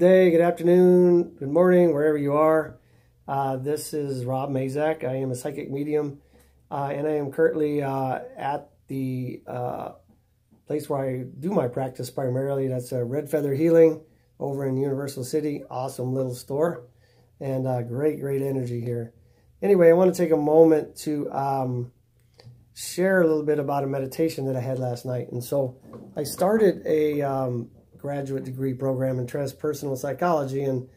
day, good afternoon, good morning, wherever you are. Uh, this is Rob Mazak. I am a psychic medium, uh, and I am currently uh, at the uh, place where I do my practice primarily. That's a Red Feather Healing over in Universal City. Awesome little store, and uh, great, great energy here. Anyway, I want to take a moment to um, share a little bit about a meditation that I had last night. And so I started a um, graduate degree program in transpersonal psychology. And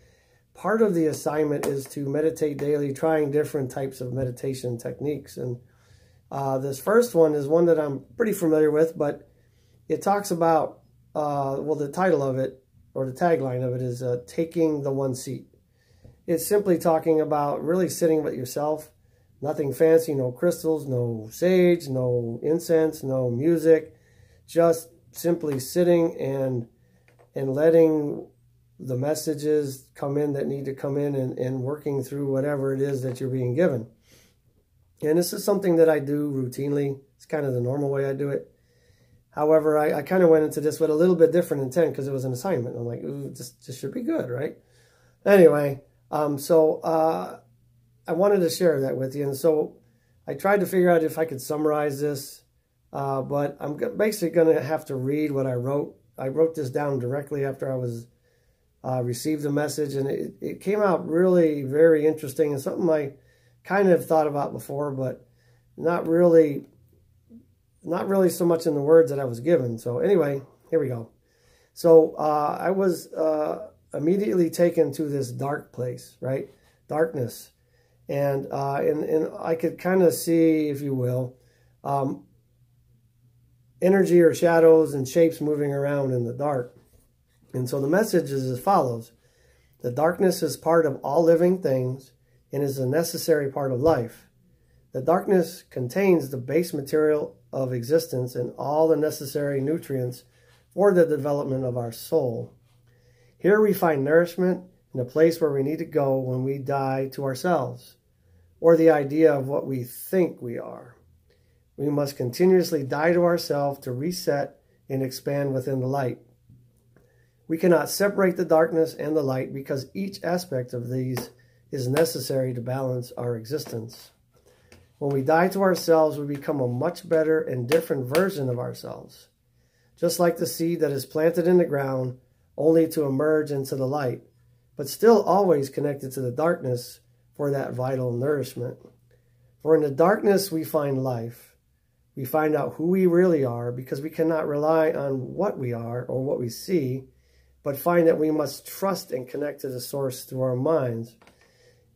part of the assignment is to meditate daily, trying different types of meditation techniques. And uh, this first one is one that I'm pretty familiar with, but it talks about, uh, well, the title of it, or the tagline of it is uh, Taking the One Seat. It's simply talking about really sitting with yourself, nothing fancy, no crystals, no sage, no incense, no music, just simply sitting and and letting the messages come in that need to come in and, and working through whatever it is that you're being given. And this is something that I do routinely. It's kind of the normal way I do it. However, I, I kind of went into this with a little bit different intent because it was an assignment. I'm like, ooh, this, this should be good, right? Anyway, um, so uh, I wanted to share that with you. And so I tried to figure out if I could summarize this, uh, but I'm basically going to have to read what I wrote I wrote this down directly after I was uh, received the message, and it, it came out really very interesting and something I kind of thought about before, but not really, not really so much in the words that I was given. So anyway, here we go. So uh, I was uh, immediately taken to this dark place, right? Darkness. And, uh, and, and I could kind of see, if you will, um, energy or shadows and shapes moving around in the dark. And so the message is as follows. The darkness is part of all living things and is a necessary part of life. The darkness contains the base material of existence and all the necessary nutrients for the development of our soul. Here we find nourishment in a place where we need to go when we die to ourselves, or the idea of what we think we are. We must continuously die to ourselves to reset and expand within the light. We cannot separate the darkness and the light because each aspect of these is necessary to balance our existence. When we die to ourselves, we become a much better and different version of ourselves. Just like the seed that is planted in the ground, only to emerge into the light, but still always connected to the darkness for that vital nourishment. For in the darkness we find life. We find out who we really are because we cannot rely on what we are or what we see, but find that we must trust and connect to the source through our minds.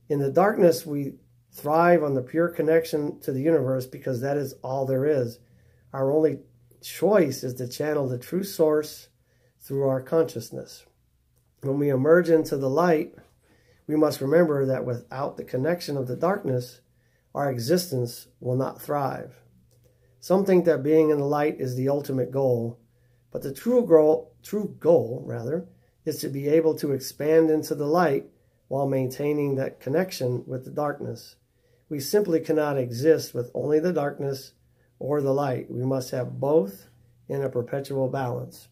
In the darkness, we thrive on the pure connection to the universe because that is all there is. Our only choice is to channel the true source through our consciousness. When we emerge into the light, we must remember that without the connection of the darkness, our existence will not thrive. Some think that being in the light is the ultimate goal, but the true goal, true goal rather, is to be able to expand into the light while maintaining that connection with the darkness. We simply cannot exist with only the darkness or the light. We must have both in a perpetual balance.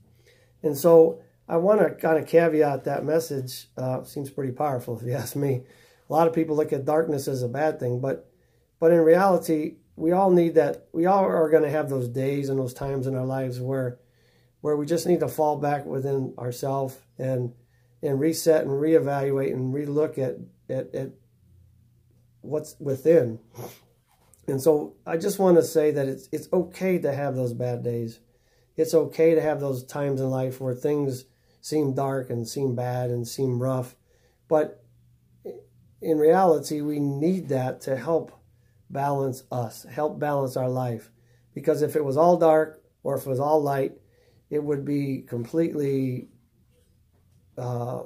And so I want to kind of caveat that message. Uh, seems pretty powerful if you ask me. A lot of people look at darkness as a bad thing, but but in reality, we all need that. We all are going to have those days and those times in our lives where where we just need to fall back within ourselves and and reset and reevaluate and relook at, at at what's within. And so I just want to say that it's it's okay to have those bad days. It's okay to have those times in life where things seem dark and seem bad and seem rough. But in reality, we need that to help balance us, help balance our life. Because if it was all dark or if it was all light, it would be completely, uh,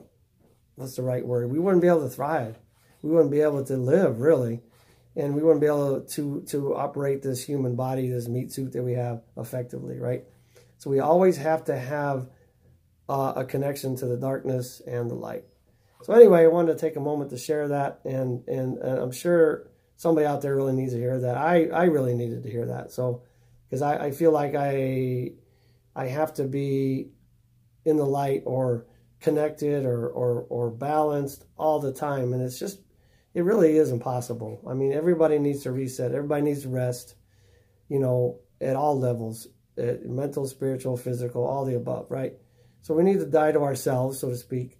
what's the right word? We wouldn't be able to thrive. We wouldn't be able to live, really. And we wouldn't be able to, to operate this human body, this meat suit that we have effectively, right? So we always have to have uh, a connection to the darkness and the light. So anyway, I wanted to take a moment to share that, and and, and I'm sure somebody out there really needs to hear that. I, I really needed to hear that. So, because I, I feel like I, I have to be in the light or connected or, or, or balanced all the time. And it's just, it really is impossible. I mean, everybody needs to reset. Everybody needs to rest, you know, at all levels, at mental, spiritual, physical, all the above, right? So we need to die to ourselves, so to speak,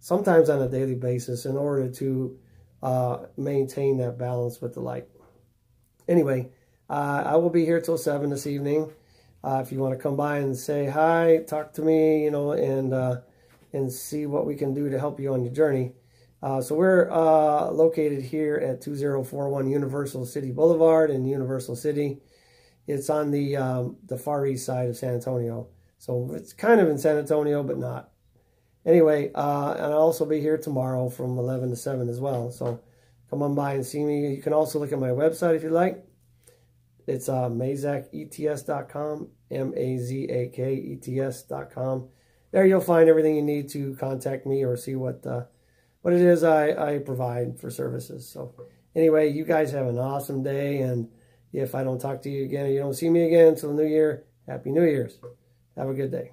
sometimes on a daily basis in order to uh, maintain that balance with the light. Anyway, uh, I will be here till 7 this evening. Uh, if you want to come by and say hi, talk to me, you know, and uh, and see what we can do to help you on your journey. Uh, so we're uh, located here at 2041 Universal City Boulevard in Universal City. It's on the um, the far east side of San Antonio. So it's kind of in San Antonio, but not. Anyway, uh, and I'll also be here tomorrow from 11 to 7 as well. So come on by and see me. You can also look at my website if you like. It's uh, mazakets.com, M-A-Z-A-K-E-T-S.com. There you'll find everything you need to contact me or see what uh, what it is I, I provide for services. So anyway, you guys have an awesome day. And if I don't talk to you again or you don't see me again until the new year, Happy New Year's. Have a good day.